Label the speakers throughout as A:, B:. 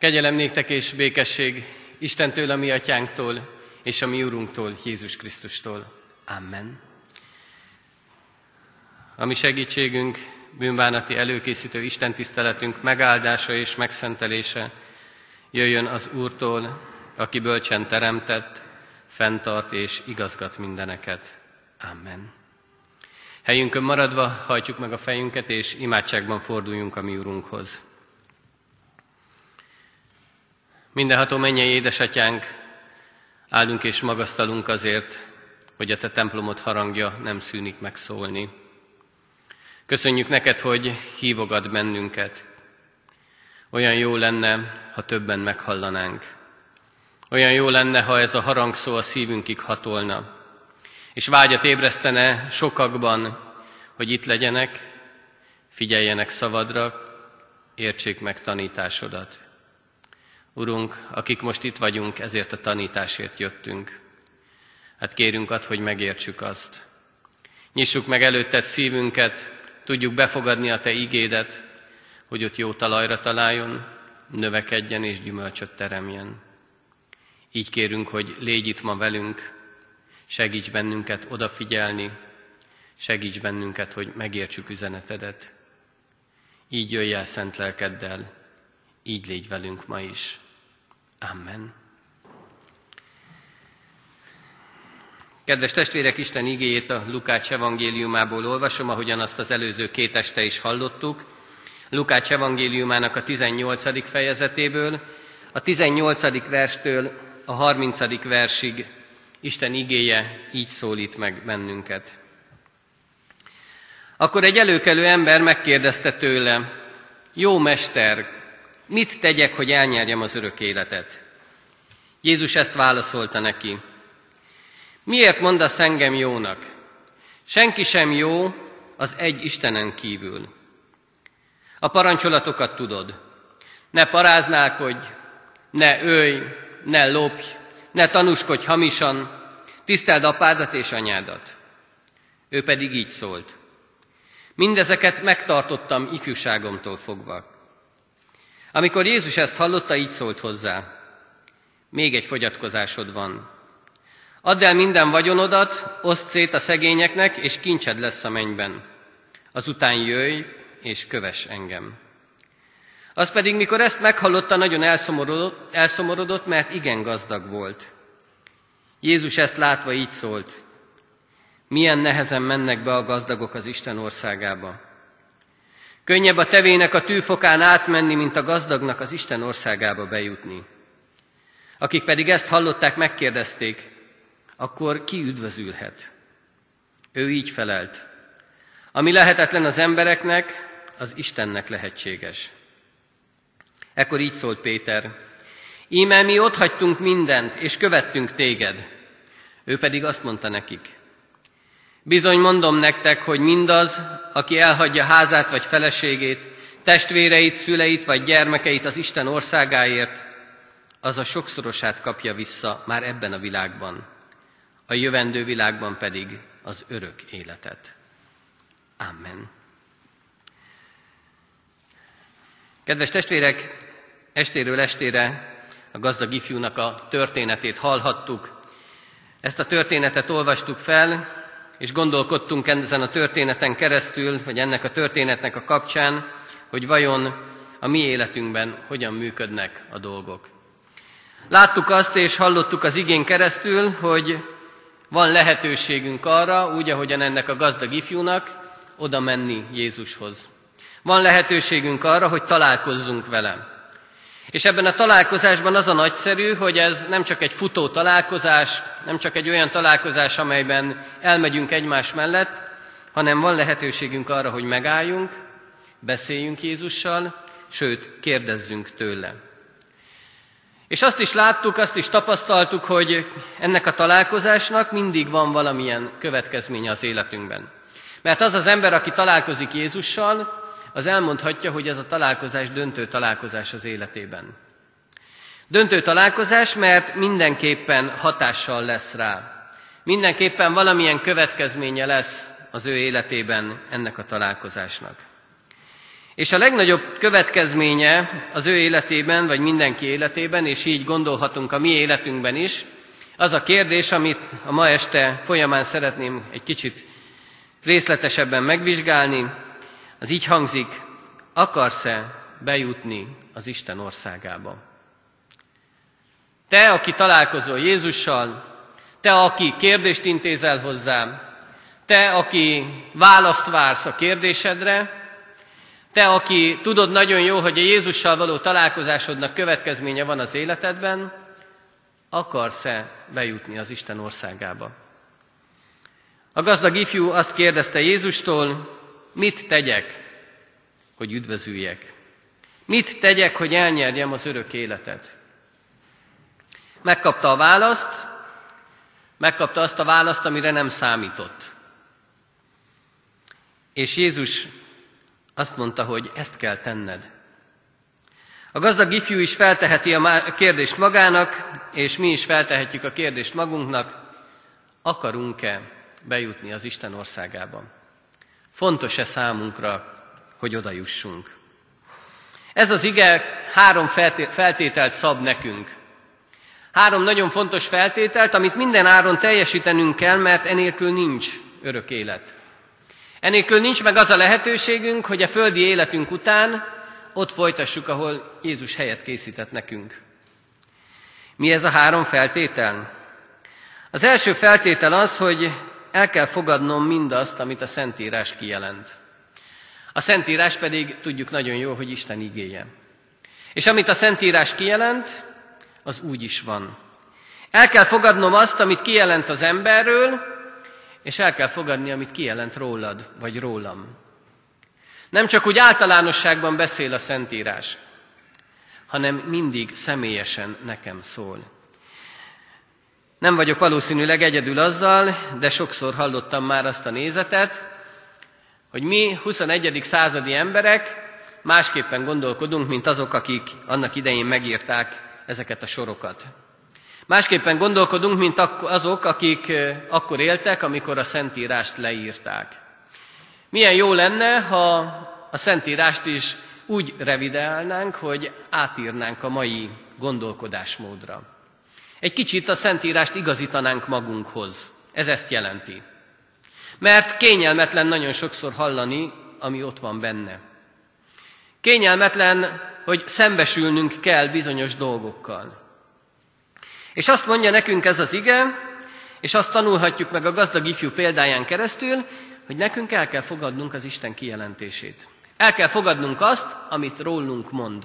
A: Kegyelem néktek és békesség Istentől, a mi atyánktól, és a mi Urunktól, Jézus Krisztustól. Amen. A mi segítségünk, bűnbánati előkészítő Isten tiszteletünk megáldása és megszentelése jöjjön az Úrtól, aki bölcsen teremtett, fenntart és igazgat mindeneket. Amen. Helyünkön maradva hajtsuk meg a fejünket, és imádságban forduljunk a mi Urunkhoz. Mindenható mennyei édesatyánk, áldunk és magasztalunk azért, hogy a te templomod harangja nem szűnik meg szólni. Köszönjük neked, hogy hívogad bennünket. Olyan jó lenne, ha többen meghallanánk. Olyan jó lenne, ha ez a harangszó a szívünkig hatolna, és vágyat ébresztene sokakban, hogy itt legyenek, figyeljenek szavadra, értsék meg tanításodat. Urunk, akik most itt vagyunk, ezért a tanításért jöttünk. Hát kérünk ad, hogy megértsük azt. Nyissuk meg előtted szívünket, tudjuk befogadni a Te igédet, hogy ott jó talajra találjon, növekedjen és gyümölcsöt teremjen. Így kérünk, hogy légy itt ma velünk, segíts bennünket odafigyelni, segíts bennünket, hogy megértsük üzenetedet. Így jöjj el szent lelkeddel, így légy velünk ma is. Amen. Kedves testvérek, Isten igéjét a Lukács evangéliumából olvasom, ahogyan azt az előző két este is hallottuk. Lukács evangéliumának a 18. fejezetéből, a 18. verstől a 30. versig Isten igéje így szólít meg bennünket. Akkor egy előkelő ember megkérdezte tőle, jó mester, mit tegyek, hogy elnyerjem az örök életet? Jézus ezt válaszolta neki. Miért mondasz engem jónak? Senki sem jó az egy Istenen kívül. A parancsolatokat tudod. Ne paráználkodj, ne ölj, ne lopj, ne tanúskodj hamisan, tiszteld apádat és anyádat. Ő pedig így szólt. Mindezeket megtartottam ifjúságomtól fogva. Amikor Jézus ezt hallotta, így szólt hozzá. Még egy fogyatkozásod van. Add el minden vagyonodat, oszd szét a szegényeknek, és kincsed lesz a mennyben. Azután jöjj, és köves engem. Az pedig, mikor ezt meghallotta, nagyon elszomorodott, elszomorodott, mert igen gazdag volt. Jézus ezt látva így szólt. Milyen nehezen mennek be a gazdagok az Isten országába. Könnyebb a tevének a tűfokán átmenni, mint a gazdagnak az Isten országába bejutni. Akik pedig ezt hallották, megkérdezték, akkor ki üdvözülhet? Ő így felelt. Ami lehetetlen az embereknek, az Istennek lehetséges. Ekkor így szólt Péter, íme mi hagytunk mindent, és követtünk téged. Ő pedig azt mondta nekik, bizony mondom nektek, hogy mindaz, aki elhagyja házát vagy feleségét, testvéreit, szüleit vagy gyermekeit az Isten országáért, az a sokszorosát kapja vissza már ebben a világban, a jövendő világban pedig az örök életet. Amen. Kedves testvérek, estéről estére a gazdag ifjúnak a történetét hallhattuk. Ezt a történetet olvastuk fel, és gondolkodtunk ezen a történeten keresztül, vagy ennek a történetnek a kapcsán, hogy vajon a mi életünkben hogyan működnek a dolgok. Láttuk azt, és hallottuk az igén keresztül, hogy van lehetőségünk arra, úgy, ahogyan ennek a gazdag ifjúnak, oda menni Jézushoz. Van lehetőségünk arra, hogy találkozzunk vele. És ebben a találkozásban az a nagyszerű, hogy ez nem csak egy futó találkozás, nem csak egy olyan találkozás, amelyben elmegyünk egymás mellett, hanem van lehetőségünk arra, hogy megálljunk, beszéljünk Jézussal, sőt, kérdezzünk tőle. És azt is láttuk, azt is tapasztaltuk, hogy ennek a találkozásnak mindig van valamilyen következménye az életünkben. Mert az az ember, aki találkozik Jézussal, az elmondhatja, hogy ez a találkozás döntő találkozás az életében. Döntő találkozás, mert mindenképpen hatással lesz rá. Mindenképpen valamilyen következménye lesz az ő életében ennek a találkozásnak. És a legnagyobb következménye az ő életében, vagy mindenki életében, és így gondolhatunk a mi életünkben is, az a kérdés, amit a ma este folyamán szeretném egy kicsit részletesebben megvizsgálni, az így hangzik, akarsz-e bejutni az Isten országába? Te, aki találkozol Jézussal, te, aki kérdést intézel hozzám, te, aki választ vársz a kérdésedre, te, aki tudod nagyon jó, hogy a Jézussal való találkozásodnak következménye van az életedben, akarsz-e bejutni az Isten országába? A gazdag ifjú azt kérdezte Jézustól, mit tegyek, hogy üdvözüljek? Mit tegyek, hogy elnyerjem az örök életet? Megkapta a választ, megkapta azt a választ, amire nem számított. És Jézus azt mondta, hogy ezt kell tenned. A gazdag ifjú is felteheti a kérdést magának, és mi is feltehetjük a kérdést magunknak, akarunk-e bejutni az Isten országába? Fontos-e számunkra, hogy oda jussunk? Ez az ige három feltételt szab nekünk. Három nagyon fontos feltételt, amit minden áron teljesítenünk kell, mert enélkül nincs örök élet. Enélkül nincs meg az a lehetőségünk, hogy a földi életünk után ott folytassuk, ahol Jézus helyet készített nekünk. Mi ez a három feltétel? Az első feltétel az, hogy el kell fogadnom mindazt, amit a Szentírás kijelent. A Szentírás pedig tudjuk nagyon jó, hogy Isten igéje. És amit a Szentírás kijelent, az úgy is van. El kell fogadnom azt, amit kijelent az emberről, és el kell fogadni, amit kijelent rólad, vagy rólam. Nem csak úgy általánosságban beszél a Szentírás, hanem mindig személyesen nekem szól. Nem vagyok valószínűleg egyedül azzal, de sokszor hallottam már azt a nézetet, hogy mi 21. századi emberek másképpen gondolkodunk, mint azok, akik annak idején megírták ezeket a sorokat. Másképpen gondolkodunk, mint azok, akik akkor éltek, amikor a Szentírást leírták. Milyen jó lenne, ha a Szentírást is úgy revideálnánk, hogy átírnánk a mai gondolkodásmódra. Egy kicsit a Szentírást igazítanánk magunkhoz. Ez ezt jelenti. Mert kényelmetlen nagyon sokszor hallani, ami ott van benne. Kényelmetlen, hogy szembesülnünk kell bizonyos dolgokkal. És azt mondja nekünk ez az ige, és azt tanulhatjuk meg a gazdag ifjú példáján keresztül, hogy nekünk el kell fogadnunk az Isten kijelentését. El kell fogadnunk azt, amit rólunk mond.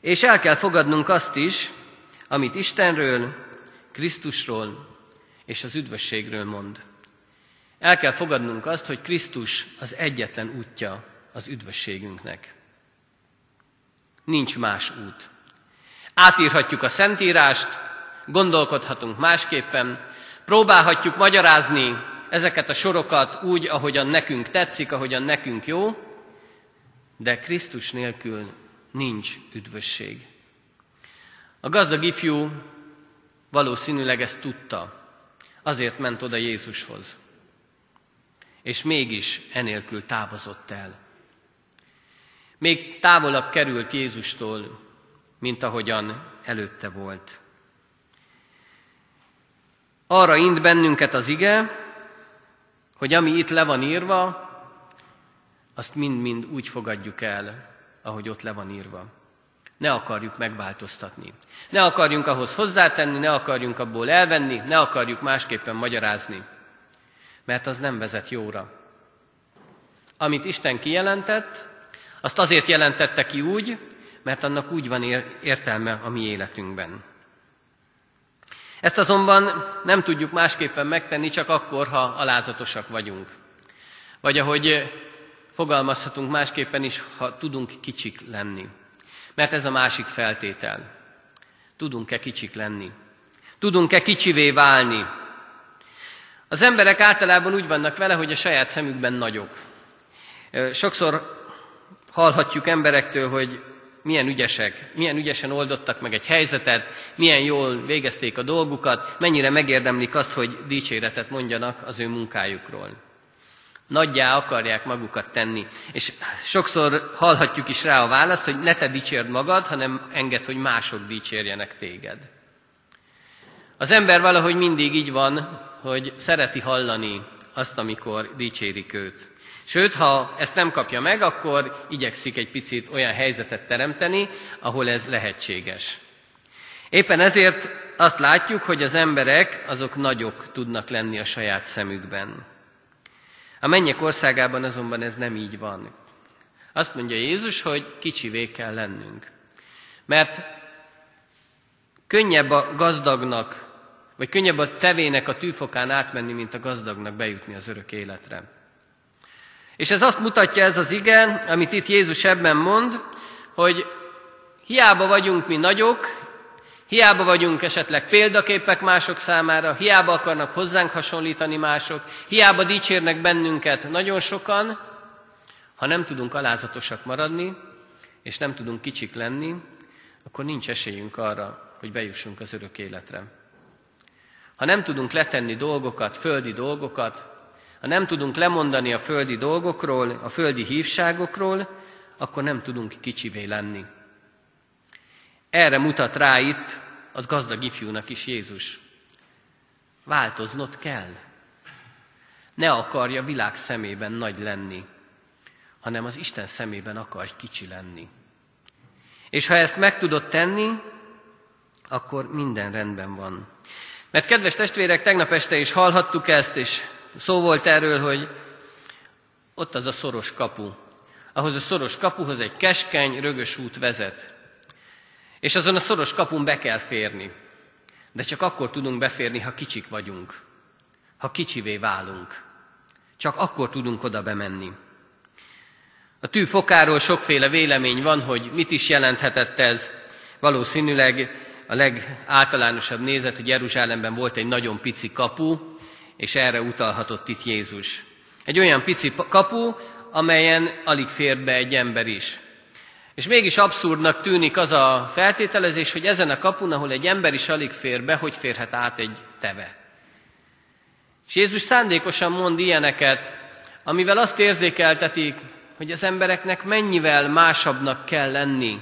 A: És el kell fogadnunk azt is, amit Istenről, Krisztusról és az üdvösségről mond. El kell fogadnunk azt, hogy Krisztus az egyetlen útja az üdvösségünknek. Nincs más út. Átírhatjuk a Szentírást, gondolkodhatunk másképpen, próbálhatjuk magyarázni ezeket a sorokat úgy, ahogyan nekünk tetszik, ahogyan nekünk jó, de Krisztus nélkül nincs üdvösség. A gazdag ifjú valószínűleg ezt tudta, azért ment oda Jézushoz. És mégis enélkül távozott el. Még távolabb került Jézustól, mint ahogyan előtte volt. Arra int bennünket az ige, hogy ami itt le van írva, azt mind-mind úgy fogadjuk el, ahogy ott le van írva. Ne akarjuk megváltoztatni. Ne akarjunk ahhoz hozzátenni, ne akarjunk abból elvenni, ne akarjuk másképpen magyarázni. Mert az nem vezet jóra. Amit Isten kijelentett, azt azért jelentette ki úgy, mert annak úgy van értelme a mi életünkben. Ezt azonban nem tudjuk másképpen megtenni, csak akkor, ha alázatosak vagyunk. Vagy ahogy fogalmazhatunk másképpen is, ha tudunk kicsik lenni. Mert ez a másik feltétel. Tudunk-e kicsik lenni? Tudunk-e kicsivé válni? Az emberek általában úgy vannak vele, hogy a saját szemükben nagyok. Sokszor hallhatjuk emberektől, hogy milyen ügyesek, milyen ügyesen oldottak meg egy helyzetet, milyen jól végezték a dolgukat, mennyire megérdemlik azt, hogy dicséretet mondjanak az ő munkájukról. Nagyjá akarják magukat tenni. És sokszor hallhatjuk is rá a választ, hogy ne te dicsérd magad, hanem enged, hogy mások dicsérjenek téged. Az ember valahogy mindig így van, hogy szereti hallani azt, amikor dicsérik őt. Sőt, ha ezt nem kapja meg, akkor igyekszik egy picit olyan helyzetet teremteni, ahol ez lehetséges. Éppen ezért azt látjuk, hogy az emberek azok nagyok tudnak lenni a saját szemükben. A mennyek országában azonban ez nem így van. Azt mondja Jézus, hogy kicsivé kell lennünk. Mert könnyebb a gazdagnak, vagy könnyebb a tevének a tűfokán átmenni, mint a gazdagnak bejutni az örök életre. És ez azt mutatja ez az ige, amit itt Jézus ebben mond, hogy hiába vagyunk mi nagyok, hiába vagyunk esetleg példaképek mások számára, hiába akarnak hozzánk hasonlítani mások, hiába dicsérnek bennünket nagyon sokan, ha nem tudunk alázatosak maradni, és nem tudunk kicsik lenni, akkor nincs esélyünk arra, hogy bejussunk az örök életre. Ha nem tudunk letenni dolgokat, földi dolgokat, ha nem tudunk lemondani a földi dolgokról, a földi hívságokról, akkor nem tudunk kicsivé lenni. Erre mutat rá itt az gazdag ifjúnak is Jézus. Változnod kell. Ne akarja világ szemében nagy lenni, hanem az Isten szemében akarj kicsi lenni. És ha ezt meg tudod tenni, akkor minden rendben van. Mert kedves testvérek, tegnap este is hallhattuk ezt, és Szó volt erről, hogy ott az a szoros kapu. Ahhoz a szoros kapuhoz egy keskeny, rögös út vezet. És azon a szoros kapun be kell férni. De csak akkor tudunk beférni, ha kicsik vagyunk. Ha kicsivé válunk. Csak akkor tudunk oda bemenni. A tű fokáról sokféle vélemény van, hogy mit is jelenthetett ez. Valószínűleg a legáltalánosabb nézet, hogy Jeruzsálemben volt egy nagyon pici kapu, és erre utalhatott itt Jézus. Egy olyan pici kapu, amelyen alig fér be egy ember is. És mégis abszurdnak tűnik az a feltételezés, hogy ezen a kapun, ahol egy ember is alig fér be, hogy férhet át egy teve. És Jézus szándékosan mond ilyeneket, amivel azt érzékeltetik, hogy az embereknek mennyivel másabbnak kell lenni,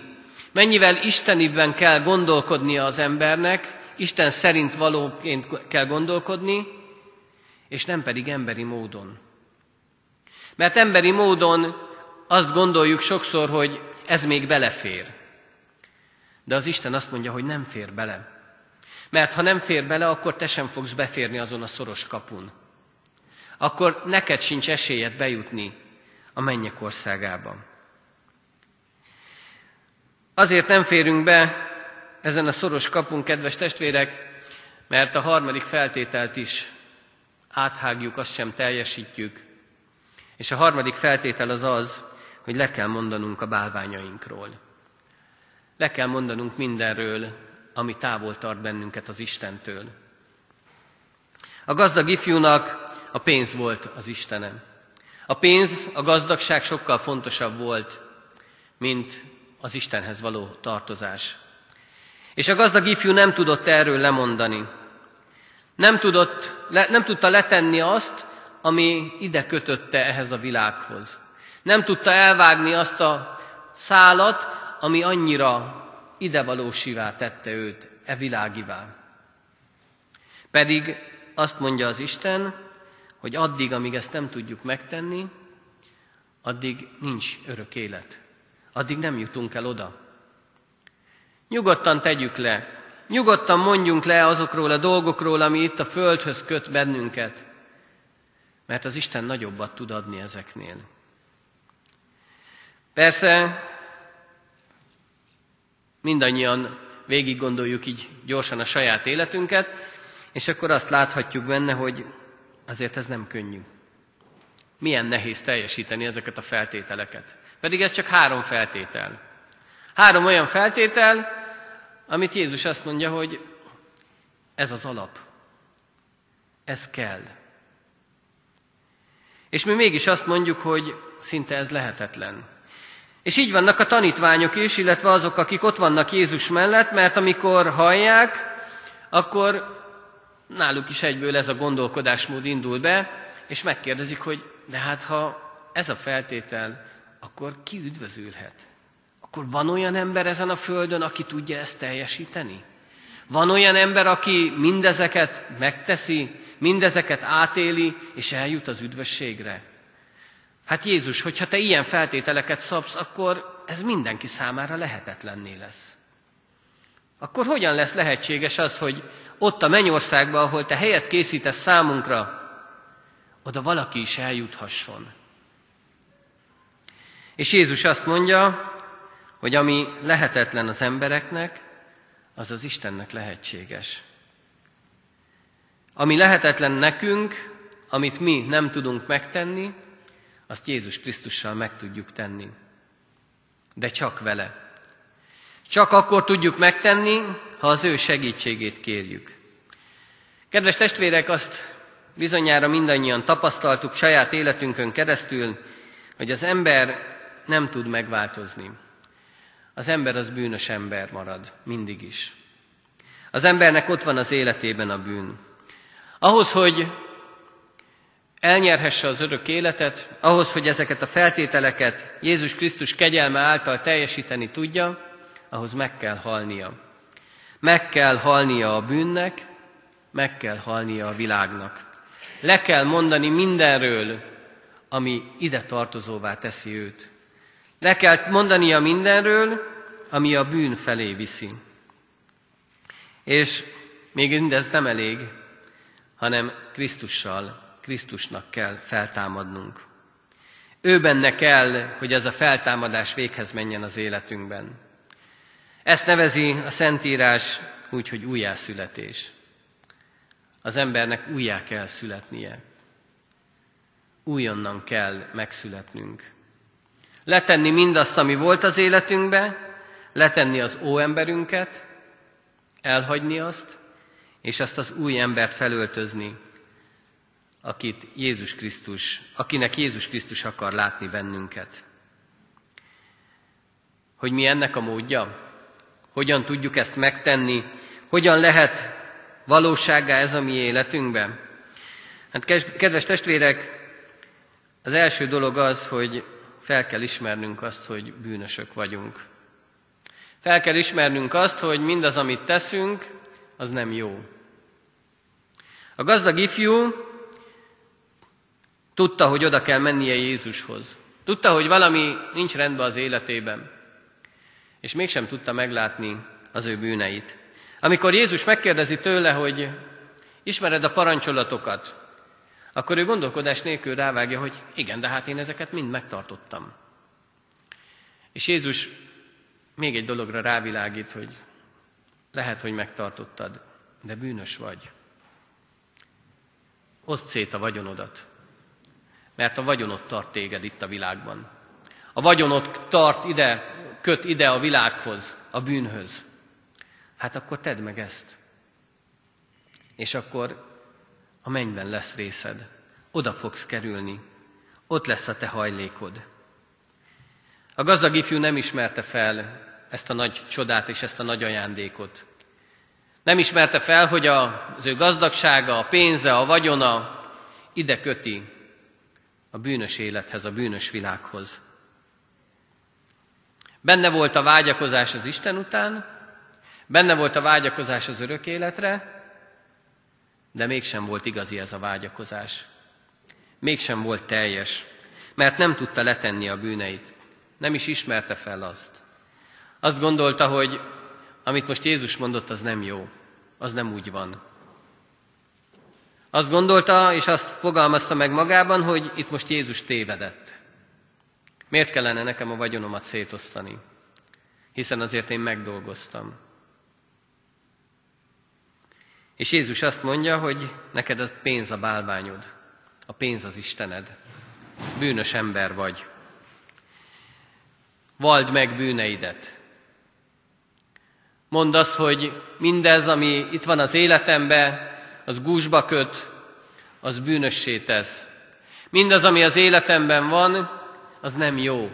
A: mennyivel istenibben kell gondolkodnia az embernek, Isten szerint valóként kell gondolkodni, és nem pedig emberi módon. Mert emberi módon azt gondoljuk sokszor, hogy ez még belefér. De az Isten azt mondja, hogy nem fér bele. Mert ha nem fér bele, akkor te sem fogsz beférni azon a szoros kapun. Akkor neked sincs esélyed bejutni a mennyek országába. Azért nem férünk be ezen a szoros kapun, kedves testvérek, mert a harmadik feltételt is áthágjuk, azt sem teljesítjük. És a harmadik feltétel az az, hogy le kell mondanunk a bálványainkról. Le kell mondanunk mindenről, ami távol tart bennünket az Istentől. A gazdag ifjúnak a pénz volt az Istenem. A pénz, a gazdagság sokkal fontosabb volt, mint az Istenhez való tartozás. És a gazdag ifjú nem tudott erről lemondani. Nem, tudott, le, nem tudta letenni azt, ami ide kötötte ehhez a világhoz. Nem tudta elvágni azt a szálat, ami annyira idevalósivá tette őt, e világivá. Pedig azt mondja az Isten, hogy addig, amíg ezt nem tudjuk megtenni, addig nincs örök élet. Addig nem jutunk el oda. Nyugodtan tegyük le Nyugodtan mondjunk le azokról a dolgokról, ami itt a földhöz köt bennünket, mert az Isten nagyobbat tud adni ezeknél. Persze, mindannyian végig gondoljuk így gyorsan a saját életünket, és akkor azt láthatjuk benne, hogy azért ez nem könnyű. Milyen nehéz teljesíteni ezeket a feltételeket. Pedig ez csak három feltétel. Három olyan feltétel, amit Jézus azt mondja, hogy ez az alap. Ez kell. És mi mégis azt mondjuk, hogy szinte ez lehetetlen. És így vannak a tanítványok is, illetve azok, akik ott vannak Jézus mellett, mert amikor hallják, akkor náluk is egyből ez a gondolkodásmód indul be, és megkérdezik, hogy de hát ha ez a feltétel, akkor ki üdvözülhet? Akkor van olyan ember ezen a földön, aki tudja ezt teljesíteni? Van olyan ember, aki mindezeket megteszi, mindezeket átéli, és eljut az üdvösségre? Hát Jézus, hogyha te ilyen feltételeket szabsz, akkor ez mindenki számára lehetetlenné lesz. Akkor hogyan lesz lehetséges az, hogy ott a mennyországban, ahol te helyet készítesz számunkra, oda valaki is eljuthasson? És Jézus azt mondja, hogy ami lehetetlen az embereknek, az az Istennek lehetséges. Ami lehetetlen nekünk, amit mi nem tudunk megtenni, azt Jézus Krisztussal meg tudjuk tenni. De csak vele. Csak akkor tudjuk megtenni, ha az ő segítségét kérjük. Kedves testvérek, azt bizonyára mindannyian tapasztaltuk saját életünkön keresztül, hogy az ember nem tud megváltozni. Az ember az bűnös ember marad, mindig is. Az embernek ott van az életében a bűn. Ahhoz, hogy elnyerhesse az örök életet, ahhoz, hogy ezeket a feltételeket Jézus Krisztus kegyelme által teljesíteni tudja, ahhoz meg kell halnia. Meg kell halnia a bűnnek, meg kell halnia a világnak. Le kell mondani mindenről, ami ide tartozóvá teszi őt. Le kell mondania mindenről, ami a bűn felé viszi. És még mindez nem elég, hanem Krisztussal, Krisztusnak kell feltámadnunk. Ő benne kell, hogy ez a feltámadás véghez menjen az életünkben. Ezt nevezi a Szentírás úgy, hogy újjászületés. Az embernek újjá kell születnie. Újonnan kell megszületnünk. Letenni mindazt, ami volt az életünkbe, letenni az óemberünket, elhagyni azt, és azt az új embert felöltözni, akit Jézus Krisztus, akinek Jézus Krisztus akar látni bennünket. Hogy mi ennek a módja? Hogyan tudjuk ezt megtenni? Hogyan lehet valósággá ez a mi életünkben? Hát kedves testvérek, az első dolog az, hogy fel kell ismernünk azt, hogy bűnösök vagyunk. Fel kell ismernünk azt, hogy mindaz, amit teszünk, az nem jó. A gazdag ifjú tudta, hogy oda kell mennie Jézushoz. Tudta, hogy valami nincs rendben az életében, és mégsem tudta meglátni az ő bűneit. Amikor Jézus megkérdezi tőle, hogy ismered a parancsolatokat, akkor ő gondolkodás nélkül rávágja, hogy igen, de hát én ezeket mind megtartottam. És Jézus még egy dologra rávilágít, hogy lehet, hogy megtartottad, de bűnös vagy. Oszd szét a vagyonodat, mert a vagyonod tart téged itt a világban. A vagyonod tart ide, köt ide a világhoz, a bűnhöz. Hát akkor tedd meg ezt. És akkor a mennyben lesz részed. Oda fogsz kerülni. Ott lesz a te hajlékod. A gazdag ifjú nem ismerte fel ezt a nagy csodát és ezt a nagy ajándékot. Nem ismerte fel, hogy az ő gazdagsága, a pénze, a vagyona ide köti a bűnös élethez, a bűnös világhoz. Benne volt a vágyakozás az Isten után, benne volt a vágyakozás az örök életre, de mégsem volt igazi ez a vágyakozás. Mégsem volt teljes, mert nem tudta letenni a bűneit. Nem is ismerte fel azt. Azt gondolta, hogy amit most Jézus mondott, az nem jó. Az nem úgy van. Azt gondolta, és azt fogalmazta meg magában, hogy itt most Jézus tévedett. Miért kellene nekem a vagyonomat szétosztani? Hiszen azért én megdolgoztam. És Jézus azt mondja, hogy neked a pénz a bálványod, a pénz az Istened. Bűnös ember vagy. Vald meg bűneidet. Mondd azt, hogy mindez, ami itt van az életemben, az gúzsba köt, az bűnössé tesz. Mindaz, ami az életemben van, az nem jó.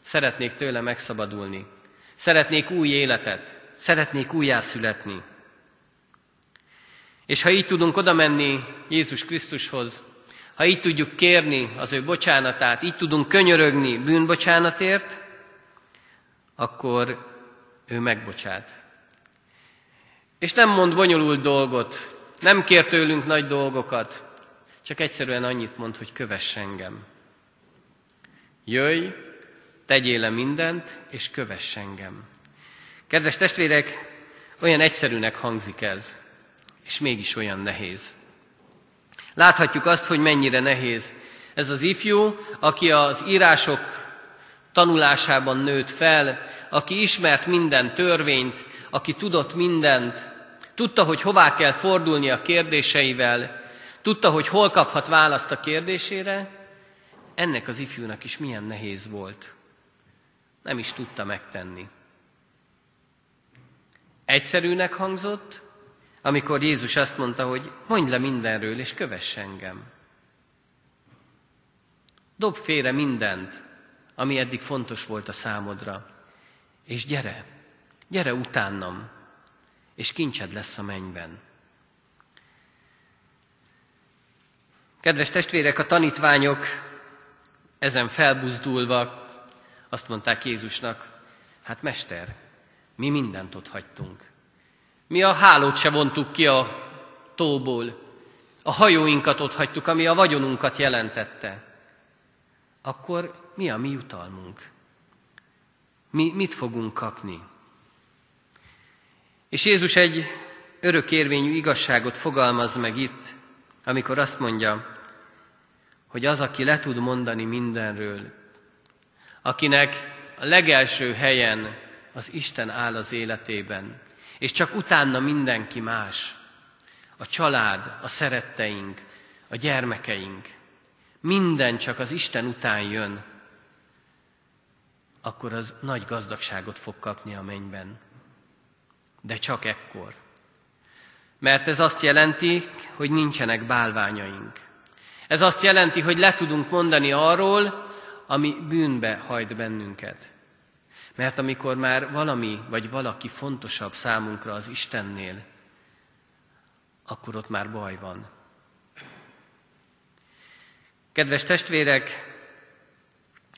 A: Szeretnék tőle megszabadulni. Szeretnék új életet. Szeretnék újjászületni. És ha így tudunk oda menni Jézus Krisztushoz, ha így tudjuk kérni az ő bocsánatát, így tudunk könyörögni bűnbocsánatért, akkor ő megbocsát. És nem mond bonyolult dolgot, nem kér tőlünk nagy dolgokat, csak egyszerűen annyit mond, hogy kövess engem. Jöjj, tegyél le mindent, és kövess engem. Kedves testvérek, olyan egyszerűnek hangzik ez, és mégis olyan nehéz. Láthatjuk azt, hogy mennyire nehéz. Ez az ifjú, aki az írások tanulásában nőtt fel, aki ismert minden törvényt, aki tudott mindent, tudta, hogy hová kell fordulni a kérdéseivel, tudta, hogy hol kaphat választ a kérdésére, ennek az ifjúnak is milyen nehéz volt. Nem is tudta megtenni. Egyszerűnek hangzott, amikor Jézus azt mondta, hogy mondj le mindenről, és kövess engem. Dob félre mindent, ami eddig fontos volt a számodra, és gyere, gyere utánam, és kincsed lesz a mennyben. Kedves testvérek, a tanítványok ezen felbuzdulva azt mondták Jézusnak, hát mester, mi mindent ott hagytunk. Mi a hálót se vontuk ki a tóból, a hajóinkat ott hagytuk, ami a vagyonunkat jelentette. Akkor mi a mi jutalmunk? Mi mit fogunk kapni? És Jézus egy örökérvényű igazságot fogalmaz meg itt, amikor azt mondja, hogy az, aki le tud mondani mindenről, akinek a legelső helyen az Isten áll az életében, és csak utána mindenki más, a család, a szeretteink, a gyermekeink, minden csak az Isten után jön, akkor az nagy gazdagságot fog kapni a mennyben. De csak ekkor. Mert ez azt jelenti, hogy nincsenek bálványaink. Ez azt jelenti, hogy le tudunk mondani arról, ami bűnbe hajt bennünket. Mert amikor már valami vagy valaki fontosabb számunkra az Istennél, akkor ott már baj van. Kedves testvérek,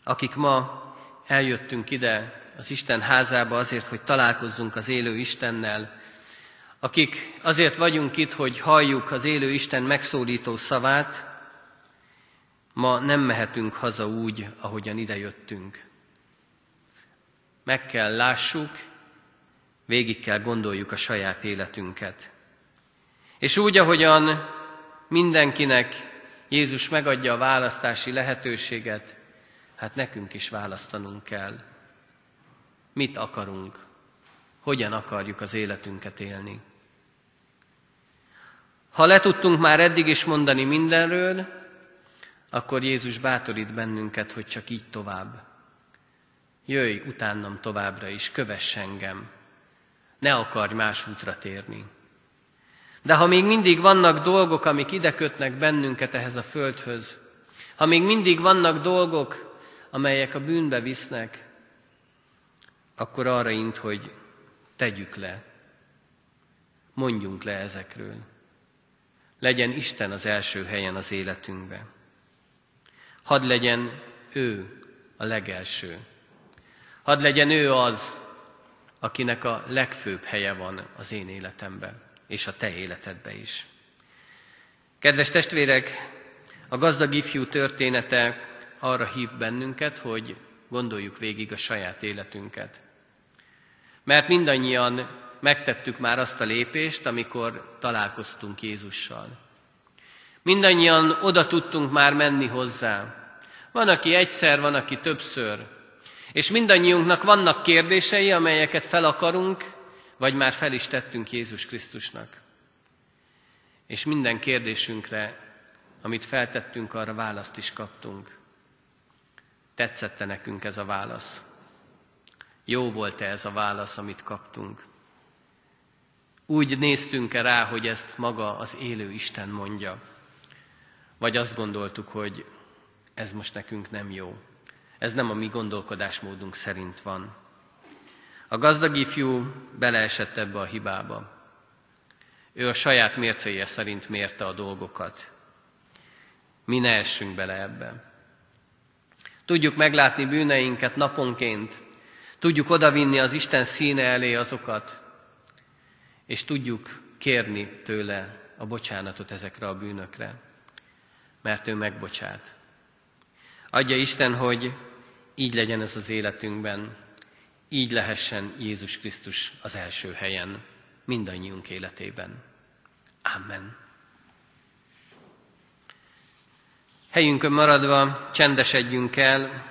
A: akik ma eljöttünk ide az Isten házába azért, hogy találkozzunk az élő Istennel, akik azért vagyunk itt, hogy halljuk az élő Isten megszólító szavát, ma nem mehetünk haza úgy, ahogyan idejöttünk. Meg kell lássuk, végig kell gondoljuk a saját életünket. És úgy, ahogyan mindenkinek Jézus megadja a választási lehetőséget, hát nekünk is választanunk kell. Mit akarunk? Hogyan akarjuk az életünket élni? Ha letudtunk már eddig is mondani mindenről, akkor Jézus bátorít bennünket, hogy csak így tovább. Jöjj utánam továbbra is, kövess engem. Ne akarj más útra térni. De ha még mindig vannak dolgok, amik ide kötnek bennünket ehhez a földhöz, ha még mindig vannak dolgok, amelyek a bűnbe visznek, akkor arra int, hogy tegyük le, mondjunk le ezekről. Legyen Isten az első helyen az életünkbe. Hadd legyen ő a legelső. Hadd legyen ő az, akinek a legfőbb helye van az én életemben, és a te életedben is. Kedves testvérek, a gazdag ifjú története arra hív bennünket, hogy gondoljuk végig a saját életünket. Mert mindannyian megtettük már azt a lépést, amikor találkoztunk Jézussal. Mindannyian oda tudtunk már menni hozzá. Van, aki egyszer, van, aki többször. És mindannyiunknak vannak kérdései, amelyeket fel akarunk, vagy már fel is tettünk Jézus Krisztusnak. És minden kérdésünkre, amit feltettünk, arra választ is kaptunk. Tetszette nekünk ez a válasz? Jó volt-e ez a válasz, amit kaptunk? Úgy néztünk-e rá, hogy ezt maga az élő Isten mondja? Vagy azt gondoltuk, hogy ez most nekünk nem jó? Ez nem a mi gondolkodásmódunk szerint van. A gazdag ifjú beleesett ebbe a hibába. Ő a saját mércéje szerint mérte a dolgokat. mi ne essünk bele ebbe. Tudjuk meglátni bűneinket naponként, tudjuk odavinni az Isten színe elé azokat, és tudjuk kérni tőle a bocsánatot ezekre a bűnökre, mert ő megbocsát. Adja Isten, hogy így legyen ez az életünkben, így lehessen Jézus Krisztus az első helyen mindannyiunk életében. Amen. Helyünkön maradva csendesedjünk el,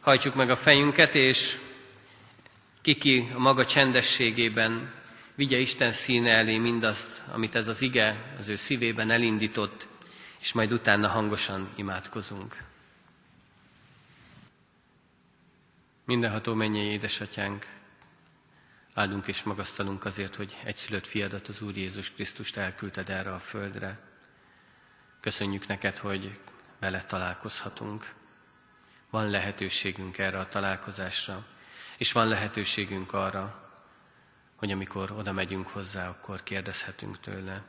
A: hajtsuk meg a fejünket, és kiki a maga csendességében vigye Isten színe elé mindazt, amit ez az ige az ő szívében elindított, és majd utána hangosan imádkozunk. Mindenható mennyei édesatyánk, áldunk és magasztalunk azért, hogy egyszülött fiadat, az Úr Jézus Krisztust elküldted erre a földre. Köszönjük neked, hogy vele találkozhatunk. Van lehetőségünk erre a találkozásra, és van lehetőségünk arra, hogy amikor oda megyünk hozzá, akkor kérdezhetünk tőle.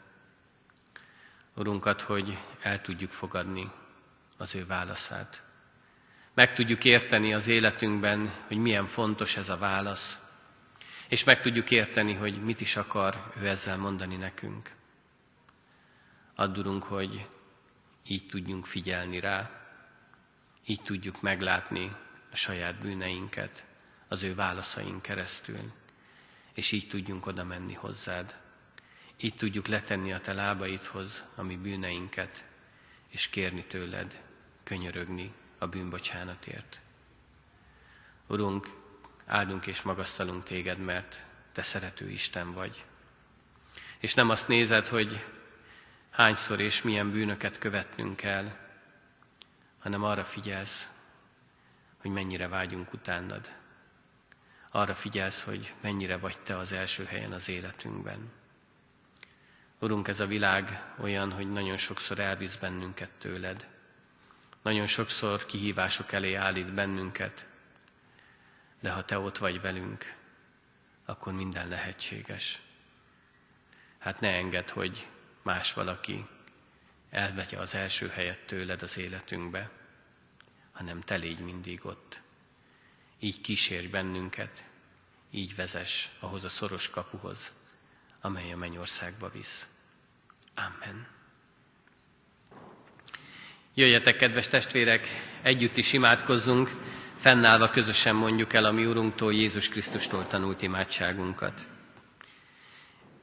A: Urunkat, hogy el tudjuk fogadni az ő válaszát. Meg tudjuk érteni az életünkben, hogy milyen fontos ez a válasz, és meg tudjuk érteni, hogy mit is akar ő ezzel mondani nekünk. Addurunk, hogy így tudjunk figyelni rá, így tudjuk meglátni a saját bűneinket az ő válaszaink keresztül, és így tudjunk oda menni hozzád. Így tudjuk letenni a te lábaidhoz a mi bűneinket, és kérni tőled, könyörögni a bűnbocsánatért. Urunk, áldunk és magasztalunk téged, mert te szerető Isten vagy. És nem azt nézed, hogy hányszor és milyen bűnöket követnünk el, hanem arra figyelsz, hogy mennyire vágyunk utánad. Arra figyelsz, hogy mennyire vagy te az első helyen az életünkben. Urunk, ez a világ olyan, hogy nagyon sokszor elvisz bennünket tőled. Nagyon sokszor kihívások elé állít bennünket, de ha Te ott vagy velünk, akkor minden lehetséges. Hát ne engedd, hogy más valaki elvegye az első helyet tőled az életünkbe, hanem Te légy mindig ott. Így kísérj bennünket, így vezess ahhoz a szoros kapuhoz, amely a mennyországba visz. Amen. Jöjjetek, kedves testvérek, együtt is imádkozzunk, fennállva közösen mondjuk el a mi Urunktól, Jézus Krisztustól tanult imádságunkat.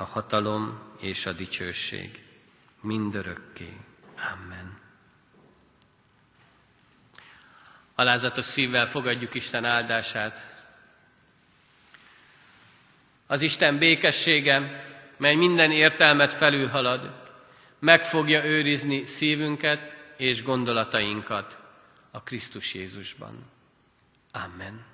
A: a hatalom és a dicsőség mindörökké. Amen. Alázatos szívvel fogadjuk Isten áldását. Az Isten békessége, mely minden értelmet felülhalad, meg fogja őrizni szívünket és gondolatainkat a Krisztus Jézusban. Amen.